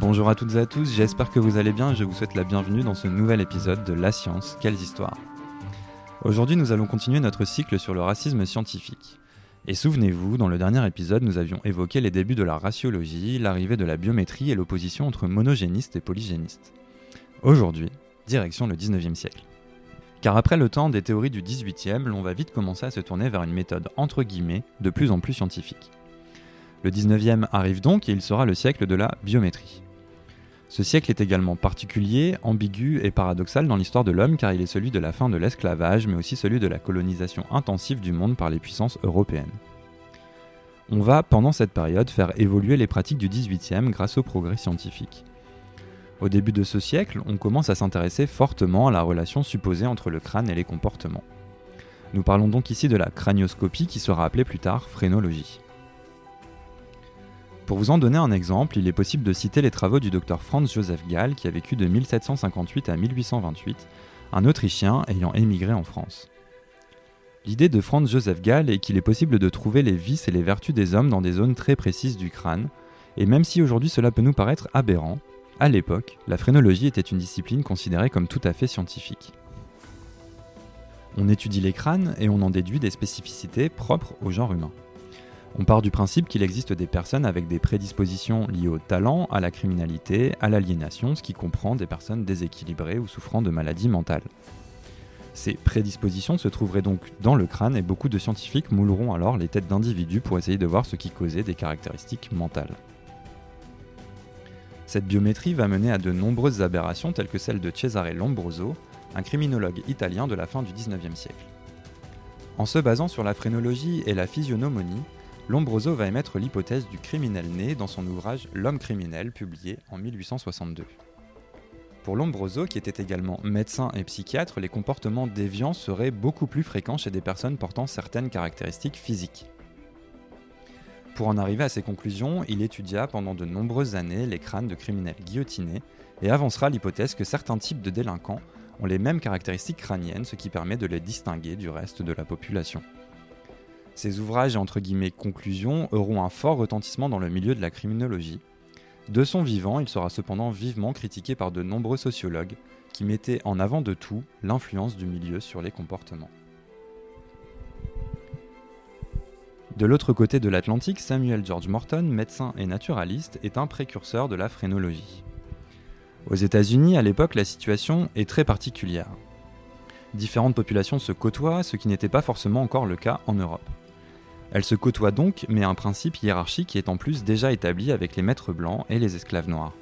Bonjour à toutes et à tous, j'espère que vous allez bien et je vous souhaite la bienvenue dans ce nouvel épisode de La Science, quelles histoires Aujourd'hui nous allons continuer notre cycle sur le racisme scientifique. Et souvenez-vous, dans le dernier épisode, nous avions évoqué les débuts de la raciologie, l'arrivée de la biométrie et l'opposition entre monogénistes et polygénistes. Aujourd'hui, direction le 19e siècle. Car après le temps des théories du 18e, l'on va vite commencer à se tourner vers une méthode entre guillemets de plus en plus scientifique. Le 19e arrive donc et il sera le siècle de la biométrie. Ce siècle est également particulier, ambigu et paradoxal dans l'histoire de l'homme car il est celui de la fin de l'esclavage mais aussi celui de la colonisation intensive du monde par les puissances européennes. On va, pendant cette période, faire évoluer les pratiques du 18e grâce au progrès scientifique. Au début de ce siècle, on commence à s'intéresser fortement à la relation supposée entre le crâne et les comportements. Nous parlons donc ici de la cranioscopie qui sera appelée plus tard phrénologie. Pour vous en donner un exemple, il est possible de citer les travaux du docteur Franz Joseph Gall qui a vécu de 1758 à 1828, un Autrichien ayant émigré en France. L'idée de Franz Joseph Gall est qu'il est possible de trouver les vices et les vertus des hommes dans des zones très précises du crâne, et même si aujourd'hui cela peut nous paraître aberrant, à l'époque, la phrénologie était une discipline considérée comme tout à fait scientifique. On étudie les crânes et on en déduit des spécificités propres au genre humain. On part du principe qu'il existe des personnes avec des prédispositions liées au talent, à la criminalité, à l'aliénation, ce qui comprend des personnes déséquilibrées ou souffrant de maladies mentales. Ces prédispositions se trouveraient donc dans le crâne et beaucoup de scientifiques mouleront alors les têtes d'individus pour essayer de voir ce qui causait des caractéristiques mentales. Cette biométrie va mener à de nombreuses aberrations telles que celle de Cesare Lombroso, un criminologue italien de la fin du XIXe siècle. En se basant sur la phrénologie et la physiognomonie, Lombroso va émettre l'hypothèse du criminel né dans son ouvrage L'homme criminel, publié en 1862. Pour Lombroso, qui était également médecin et psychiatre, les comportements déviants seraient beaucoup plus fréquents chez des personnes portant certaines caractéristiques physiques. Pour en arriver à ces conclusions, il étudia pendant de nombreuses années les crânes de criminels guillotinés et avancera l'hypothèse que certains types de délinquants ont les mêmes caractéristiques crâniennes, ce qui permet de les distinguer du reste de la population. Ces ouvrages et entre guillemets conclusions auront un fort retentissement dans le milieu de la criminologie. De son vivant, il sera cependant vivement critiqué par de nombreux sociologues qui mettaient en avant de tout l'influence du milieu sur les comportements. De l'autre côté de l'Atlantique, Samuel George Morton, médecin et naturaliste, est un précurseur de la phrénologie. Aux États-Unis, à l'époque, la situation est très particulière. Différentes populations se côtoient, ce qui n'était pas forcément encore le cas en Europe. Elle se côtoie donc, mais un principe hiérarchique est en plus déjà établi avec les maîtres blancs et les esclaves noirs.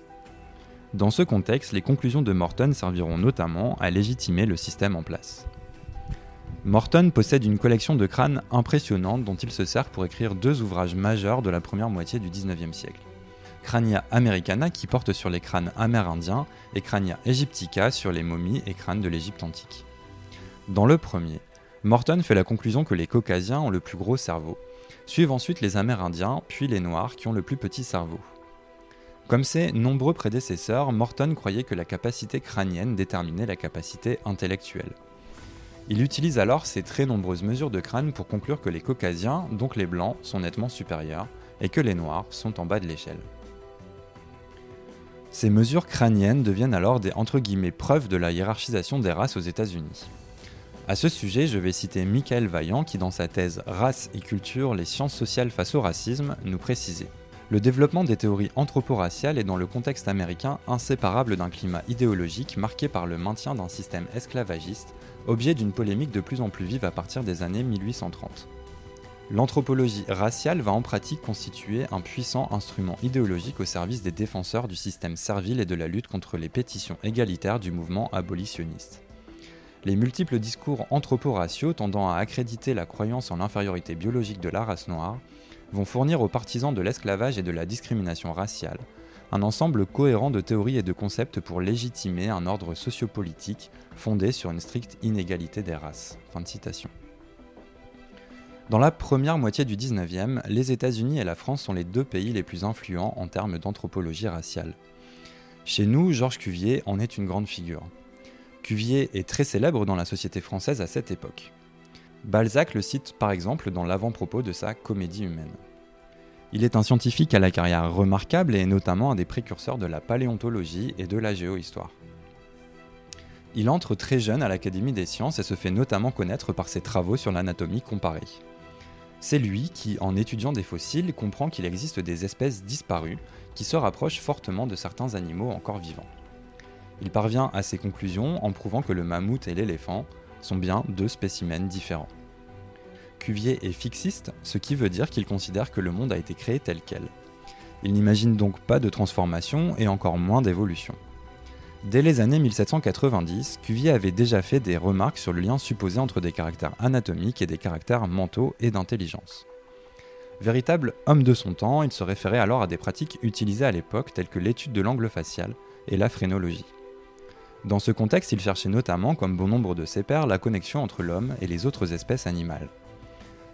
Dans ce contexte, les conclusions de Morton serviront notamment à légitimer le système en place. Morton possède une collection de crânes impressionnante dont il se sert pour écrire deux ouvrages majeurs de la première moitié du XIXe siècle. Crania Americana qui porte sur les crânes amérindiens et Crania Egyptica sur les momies et crânes de l'Égypte antique. Dans le premier, Morton fait la conclusion que les Caucasiens ont le plus gros cerveau, suivent ensuite les Amérindiens, puis les Noirs qui ont le plus petit cerveau. Comme ses nombreux prédécesseurs, Morton croyait que la capacité crânienne déterminait la capacité intellectuelle. Il utilise alors ces très nombreuses mesures de crâne pour conclure que les Caucasiens, donc les Blancs, sont nettement supérieurs, et que les Noirs sont en bas de l'échelle. Ces mesures crâniennes deviennent alors des entre guillemets preuves de la hiérarchisation des races aux États-Unis. À ce sujet, je vais citer Michael Vaillant qui, dans sa thèse Race et culture, les sciences sociales face au racisme, nous précisait. Le développement des théories anthroporaciales est dans le contexte américain inséparable d'un climat idéologique marqué par le maintien d'un système esclavagiste, objet d'une polémique de plus en plus vive à partir des années 1830. L'anthropologie raciale va en pratique constituer un puissant instrument idéologique au service des défenseurs du système servile et de la lutte contre les pétitions égalitaires du mouvement abolitionniste. Les multiples discours anthroporaciaux tendant à accréditer la croyance en l'infériorité biologique de la race noire vont fournir aux partisans de l'esclavage et de la discrimination raciale un ensemble cohérent de théories et de concepts pour légitimer un ordre sociopolitique fondé sur une stricte inégalité des races. Dans la première moitié du 19e, les États-Unis et la France sont les deux pays les plus influents en termes d'anthropologie raciale. Chez nous, Georges Cuvier en est une grande figure. Cuvier est très célèbre dans la société française à cette époque. Balzac le cite par exemple dans l'avant-propos de sa Comédie humaine. Il est un scientifique à la carrière remarquable et notamment un des précurseurs de la paléontologie et de la géohistoire. Il entre très jeune à l'Académie des sciences et se fait notamment connaître par ses travaux sur l'anatomie comparée. C'est lui qui, en étudiant des fossiles, comprend qu'il existe des espèces disparues qui se rapprochent fortement de certains animaux encore vivants. Il parvient à ces conclusions en prouvant que le mammouth et l'éléphant sont bien deux spécimens différents. Cuvier est fixiste, ce qui veut dire qu'il considère que le monde a été créé tel quel. Il n'imagine donc pas de transformation et encore moins d'évolution. Dès les années 1790, Cuvier avait déjà fait des remarques sur le lien supposé entre des caractères anatomiques et des caractères mentaux et d'intelligence. Véritable homme de son temps, il se référait alors à des pratiques utilisées à l'époque telles que l'étude de l'angle facial et la phrénologie. Dans ce contexte, il cherchait notamment, comme bon nombre de ses pairs, la connexion entre l'homme et les autres espèces animales.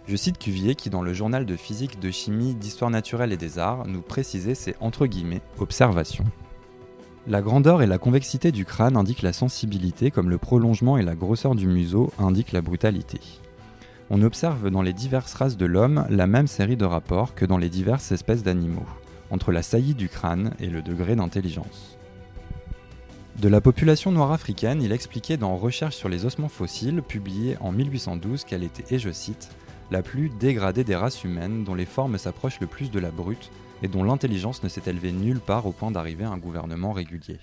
Je cite Cuvier qui, dans le journal de physique, de chimie, d'histoire naturelle et des arts, nous précisait ces entre guillemets observations. La grandeur et la convexité du crâne indiquent la sensibilité, comme le prolongement et la grosseur du museau indiquent la brutalité. On observe dans les diverses races de l'homme la même série de rapports que dans les diverses espèces d'animaux, entre la saillie du crâne et le degré d'intelligence. De la population noire africaine, il expliquait dans Recherches sur les ossements fossiles, publié en 1812, qu'elle était, et je cite, la plus dégradée des races humaines dont les formes s'approchent le plus de la brute et dont l'intelligence ne s'est élevée nulle part au point d'arriver à un gouvernement régulier.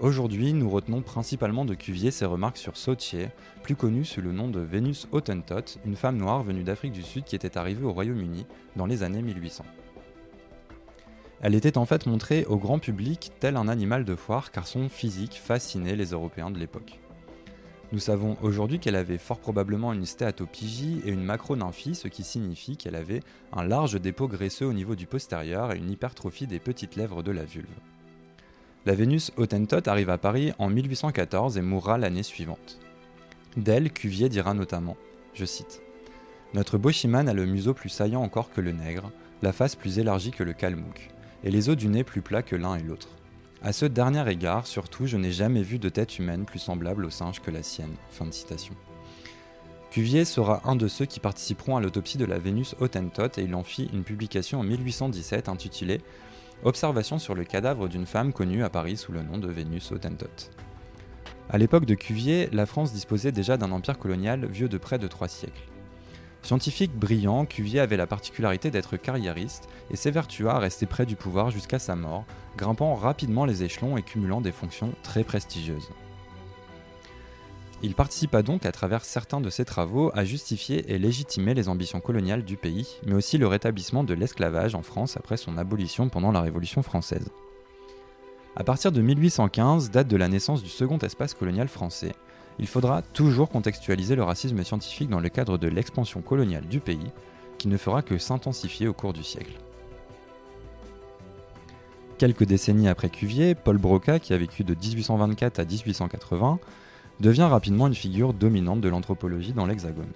Aujourd'hui, nous retenons principalement de Cuvier ses remarques sur Sautier, plus connue sous le nom de Vénus Hottentot, une femme noire venue d'Afrique du Sud qui était arrivée au Royaume-Uni dans les années 1800. Elle était en fait montrée au grand public tel un animal de foire car son physique fascinait les Européens de l'époque. Nous savons aujourd'hui qu'elle avait fort probablement une stéatopigie et une macronymphie, ce qui signifie qu'elle avait un large dépôt graisseux au niveau du postérieur et une hypertrophie des petites lèvres de la vulve. La Vénus Hottentot arrive à Paris en 1814 et mourra l'année suivante. D'elle, Cuvier dira notamment, je cite, Notre Bochiman a le museau plus saillant encore que le nègre, la face plus élargie que le kalmouk, et les os du nez plus plats que l'un et l'autre. À ce dernier égard, surtout, je n'ai jamais vu de tête humaine plus semblable au singe que la sienne. Cuvier sera un de ceux qui participeront à l'autopsie de la Vénus Hottentot et il en fit une publication en 1817 intitulée Observation sur le cadavre d'une femme connue à Paris sous le nom de Vénus Hottentot. À l'époque de Cuvier, la France disposait déjà d'un empire colonial vieux de près de trois siècles. Scientifique brillant, Cuvier avait la particularité d'être carriériste et s'évertua à rester près du pouvoir jusqu'à sa mort, grimpant rapidement les échelons et cumulant des fonctions très prestigieuses. Il participa donc à travers certains de ses travaux à justifier et légitimer les ambitions coloniales du pays, mais aussi le rétablissement de l'esclavage en France après son abolition pendant la Révolution française. À partir de 1815, date de la naissance du second espace colonial français, il faudra toujours contextualiser le racisme scientifique dans le cadre de l'expansion coloniale du pays, qui ne fera que s'intensifier au cours du siècle. Quelques décennies après Cuvier, Paul Broca, qui a vécu de 1824 à 1880, devient rapidement une figure dominante de l'anthropologie dans l'Hexagone.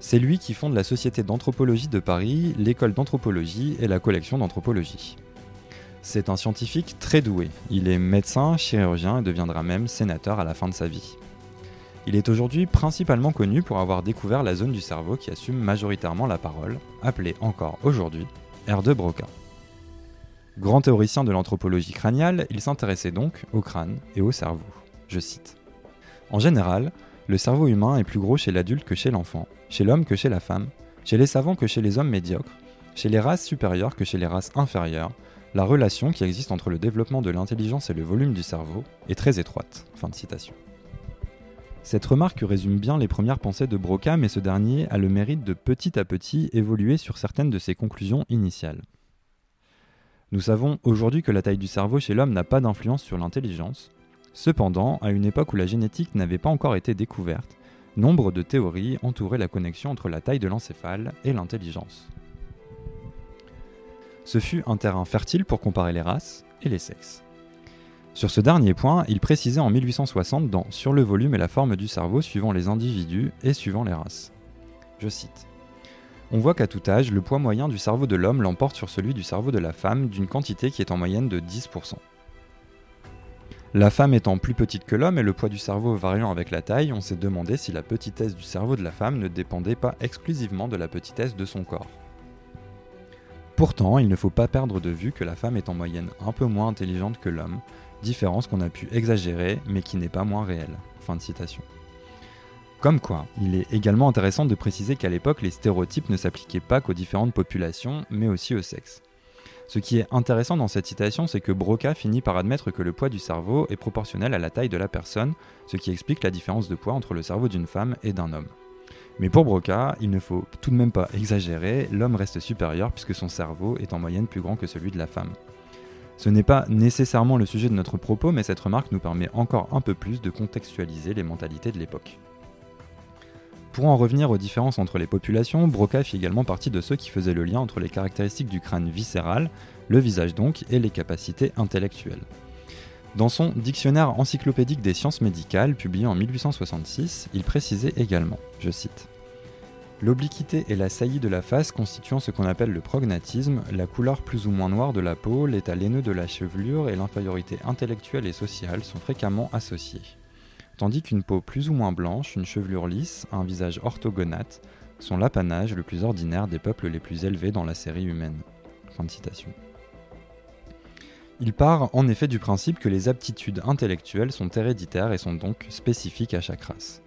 C'est lui qui fonde la Société d'anthropologie de Paris, l'école d'anthropologie et la collection d'anthropologie. C'est un scientifique très doué. Il est médecin, chirurgien et deviendra même sénateur à la fin de sa vie. Il est aujourd'hui principalement connu pour avoir découvert la zone du cerveau qui assume majoritairement la parole, appelée encore aujourd'hui R de Broca. Grand théoricien de l'anthropologie crâniale, il s'intéressait donc au crâne et au cerveau. Je cite. En général, le cerveau humain est plus gros chez l'adulte que chez l'enfant, chez l'homme que chez la femme, chez les savants que chez les hommes médiocres, chez les races supérieures que chez les races inférieures, la relation qui existe entre le développement de l'intelligence et le volume du cerveau est très étroite. Cette remarque résume bien les premières pensées de Broca, mais ce dernier a le mérite de petit à petit évoluer sur certaines de ses conclusions initiales. Nous savons aujourd'hui que la taille du cerveau chez l'homme n'a pas d'influence sur l'intelligence. Cependant, à une époque où la génétique n'avait pas encore été découverte, nombre de théories entouraient la connexion entre la taille de l'encéphale et l'intelligence. Ce fut un terrain fertile pour comparer les races et les sexes. Sur ce dernier point, il précisait en 1860 dans Sur le volume et la forme du cerveau suivant les individus et suivant les races. Je cite. On voit qu'à tout âge, le poids moyen du cerveau de l'homme l'emporte sur celui du cerveau de la femme d'une quantité qui est en moyenne de 10%. La femme étant plus petite que l'homme et le poids du cerveau variant avec la taille, on s'est demandé si la petitesse du cerveau de la femme ne dépendait pas exclusivement de la petitesse de son corps. Pourtant, il ne faut pas perdre de vue que la femme est en moyenne un peu moins intelligente que l'homme, différence qu'on a pu exagérer mais qui n'est pas moins réelle. Comme quoi, il est également intéressant de préciser qu'à l'époque, les stéréotypes ne s'appliquaient pas qu'aux différentes populations, mais aussi au sexe. Ce qui est intéressant dans cette citation, c'est que Broca finit par admettre que le poids du cerveau est proportionnel à la taille de la personne, ce qui explique la différence de poids entre le cerveau d'une femme et d'un homme. Mais pour Broca, il ne faut tout de même pas exagérer, l'homme reste supérieur puisque son cerveau est en moyenne plus grand que celui de la femme. Ce n'est pas nécessairement le sujet de notre propos, mais cette remarque nous permet encore un peu plus de contextualiser les mentalités de l'époque. Pour en revenir aux différences entre les populations, Broca fit également partie de ceux qui faisaient le lien entre les caractéristiques du crâne viscéral, le visage donc, et les capacités intellectuelles. Dans son Dictionnaire encyclopédique des sciences médicales, publié en 1866, il précisait également, je cite, L'obliquité et la saillie de la face constituant ce qu'on appelle le prognatisme, la couleur plus ou moins noire de la peau, l'état laineux de la chevelure et l'infériorité intellectuelle et sociale sont fréquemment associés tandis qu'une peau plus ou moins blanche, une chevelure lisse, un visage orthogonate sont l'apanage le plus ordinaire des peuples les plus élevés dans la série humaine. Fin de citation. Il part en effet du principe que les aptitudes intellectuelles sont héréditaires et sont donc spécifiques à chaque race.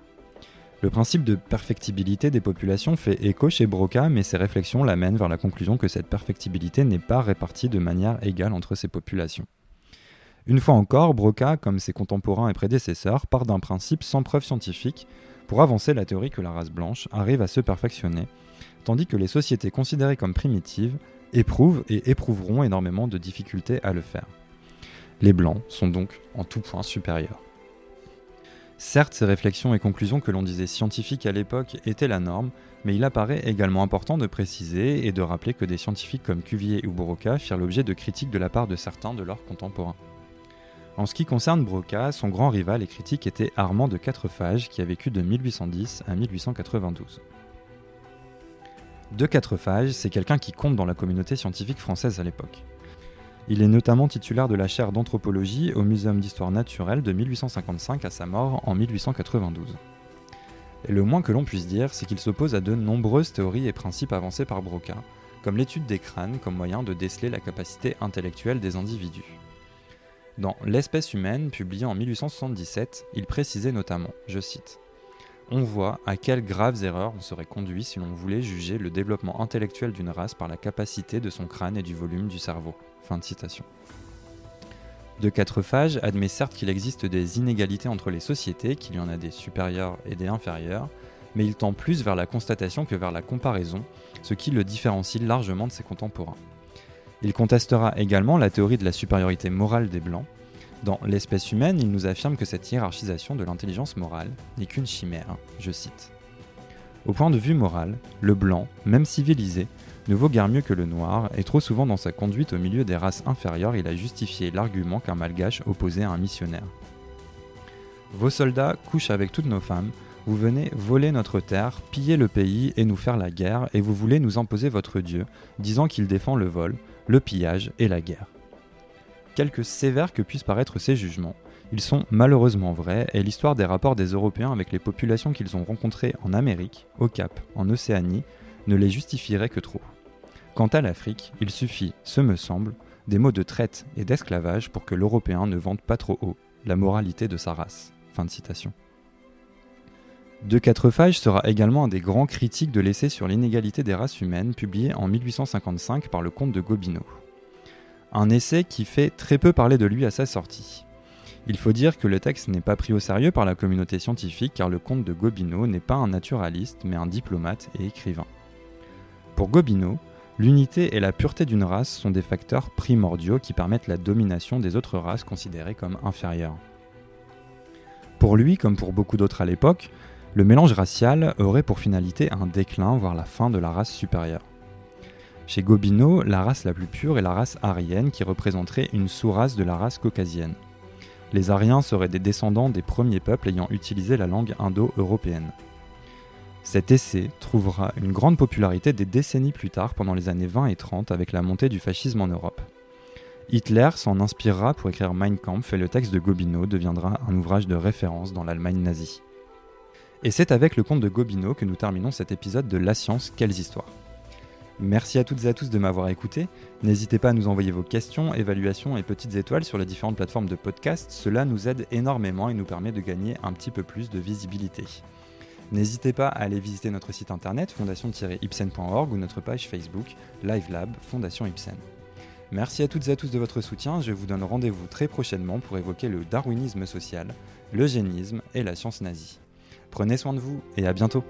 Le principe de perfectibilité des populations fait écho chez Broca, mais ses réflexions l'amènent vers la conclusion que cette perfectibilité n'est pas répartie de manière égale entre ces populations. Une fois encore, Broca, comme ses contemporains et prédécesseurs, part d'un principe sans preuve scientifique pour avancer la théorie que la race blanche arrive à se perfectionner, tandis que les sociétés considérées comme primitives éprouvent et éprouveront énormément de difficultés à le faire. Les blancs sont donc en tout point supérieurs. Certes, ces réflexions et conclusions que l'on disait scientifiques à l'époque étaient la norme, mais il apparaît également important de préciser et de rappeler que des scientifiques comme Cuvier ou Broca firent l'objet de critiques de la part de certains de leurs contemporains. En ce qui concerne Broca, son grand rival et critique était Armand de Quatrefages, qui a vécu de 1810 à 1892. De Quatrefages, c'est quelqu'un qui compte dans la communauté scientifique française à l'époque. Il est notamment titulaire de la chaire d'anthropologie au Muséum d'histoire naturelle de 1855 à sa mort en 1892. Et le moins que l'on puisse dire, c'est qu'il s'oppose à de nombreuses théories et principes avancés par Broca, comme l'étude des crânes comme moyen de déceler la capacité intellectuelle des individus. Dans L'espèce humaine, publié en 1877, il précisait notamment, je cite, On voit à quelles graves erreurs on serait conduit si l'on voulait juger le développement intellectuel d'une race par la capacité de son crâne et du volume du cerveau. De citation. De Quatrefages admet certes qu'il existe des inégalités entre les sociétés, qu'il y en a des supérieures et des inférieures, mais il tend plus vers la constatation que vers la comparaison, ce qui le différencie largement de ses contemporains. Il contestera également la théorie de la supériorité morale des Blancs. Dans L'espèce humaine, il nous affirme que cette hiérarchisation de l'intelligence morale n'est qu'une chimère, je cite. Au point de vue moral, le blanc, même civilisé, ne vaut guère mieux que le noir, et trop souvent dans sa conduite au milieu des races inférieures, il a justifié l'argument qu'un malgache opposait à un missionnaire. Vos soldats couchent avec toutes nos femmes, vous venez voler notre terre, piller le pays et nous faire la guerre, et vous voulez nous imposer votre Dieu, disant qu'il défend le vol, le pillage et la guerre. Quelque sévères que puissent paraître ces jugements, ils sont malheureusement vrais et l'histoire des rapports des Européens avec les populations qu'ils ont rencontrées en Amérique, au Cap, en Océanie, ne les justifierait que trop. Quant à l'Afrique, il suffit, ce me semble, des mots de traite et d'esclavage pour que l'Européen ne vante pas trop haut la moralité de sa race. De citation. De Quatrefages sera également un des grands critiques de l'essai sur l'inégalité des races humaines publié en 1855 par le comte de Gobineau. Un essai qui fait très peu parler de lui à sa sortie. Il faut dire que le texte n'est pas pris au sérieux par la communauté scientifique car le comte de Gobineau n'est pas un naturaliste mais un diplomate et écrivain. Pour Gobineau, l'unité et la pureté d'une race sont des facteurs primordiaux qui permettent la domination des autres races considérées comme inférieures. Pour lui, comme pour beaucoup d'autres à l'époque, le mélange racial aurait pour finalité un déclin, voire la fin de la race supérieure. Chez Gobineau, la race la plus pure est la race aryenne qui représenterait une sous-race de la race caucasienne. Les Aryens seraient des descendants des premiers peuples ayant utilisé la langue indo-européenne. Cet essai trouvera une grande popularité des décennies plus tard pendant les années 20 et 30 avec la montée du fascisme en Europe. Hitler s'en inspirera pour écrire Mein Kampf et le texte de Gobineau deviendra un ouvrage de référence dans l'Allemagne nazie. Et c'est avec le conte de Gobineau que nous terminons cet épisode de La science, quelles histoires. Merci à toutes et à tous de m'avoir écouté. N'hésitez pas à nous envoyer vos questions, évaluations et petites étoiles sur les différentes plateformes de podcast. Cela nous aide énormément et nous permet de gagner un petit peu plus de visibilité. N'hésitez pas à aller visiter notre site internet fondation-ipsen.org ou notre page Facebook LiveLab Fondation Ipsen. Merci à toutes et à tous de votre soutien. Je vous donne rendez-vous très prochainement pour évoquer le darwinisme social, l'eugénisme et la science nazie. Prenez soin de vous et à bientôt.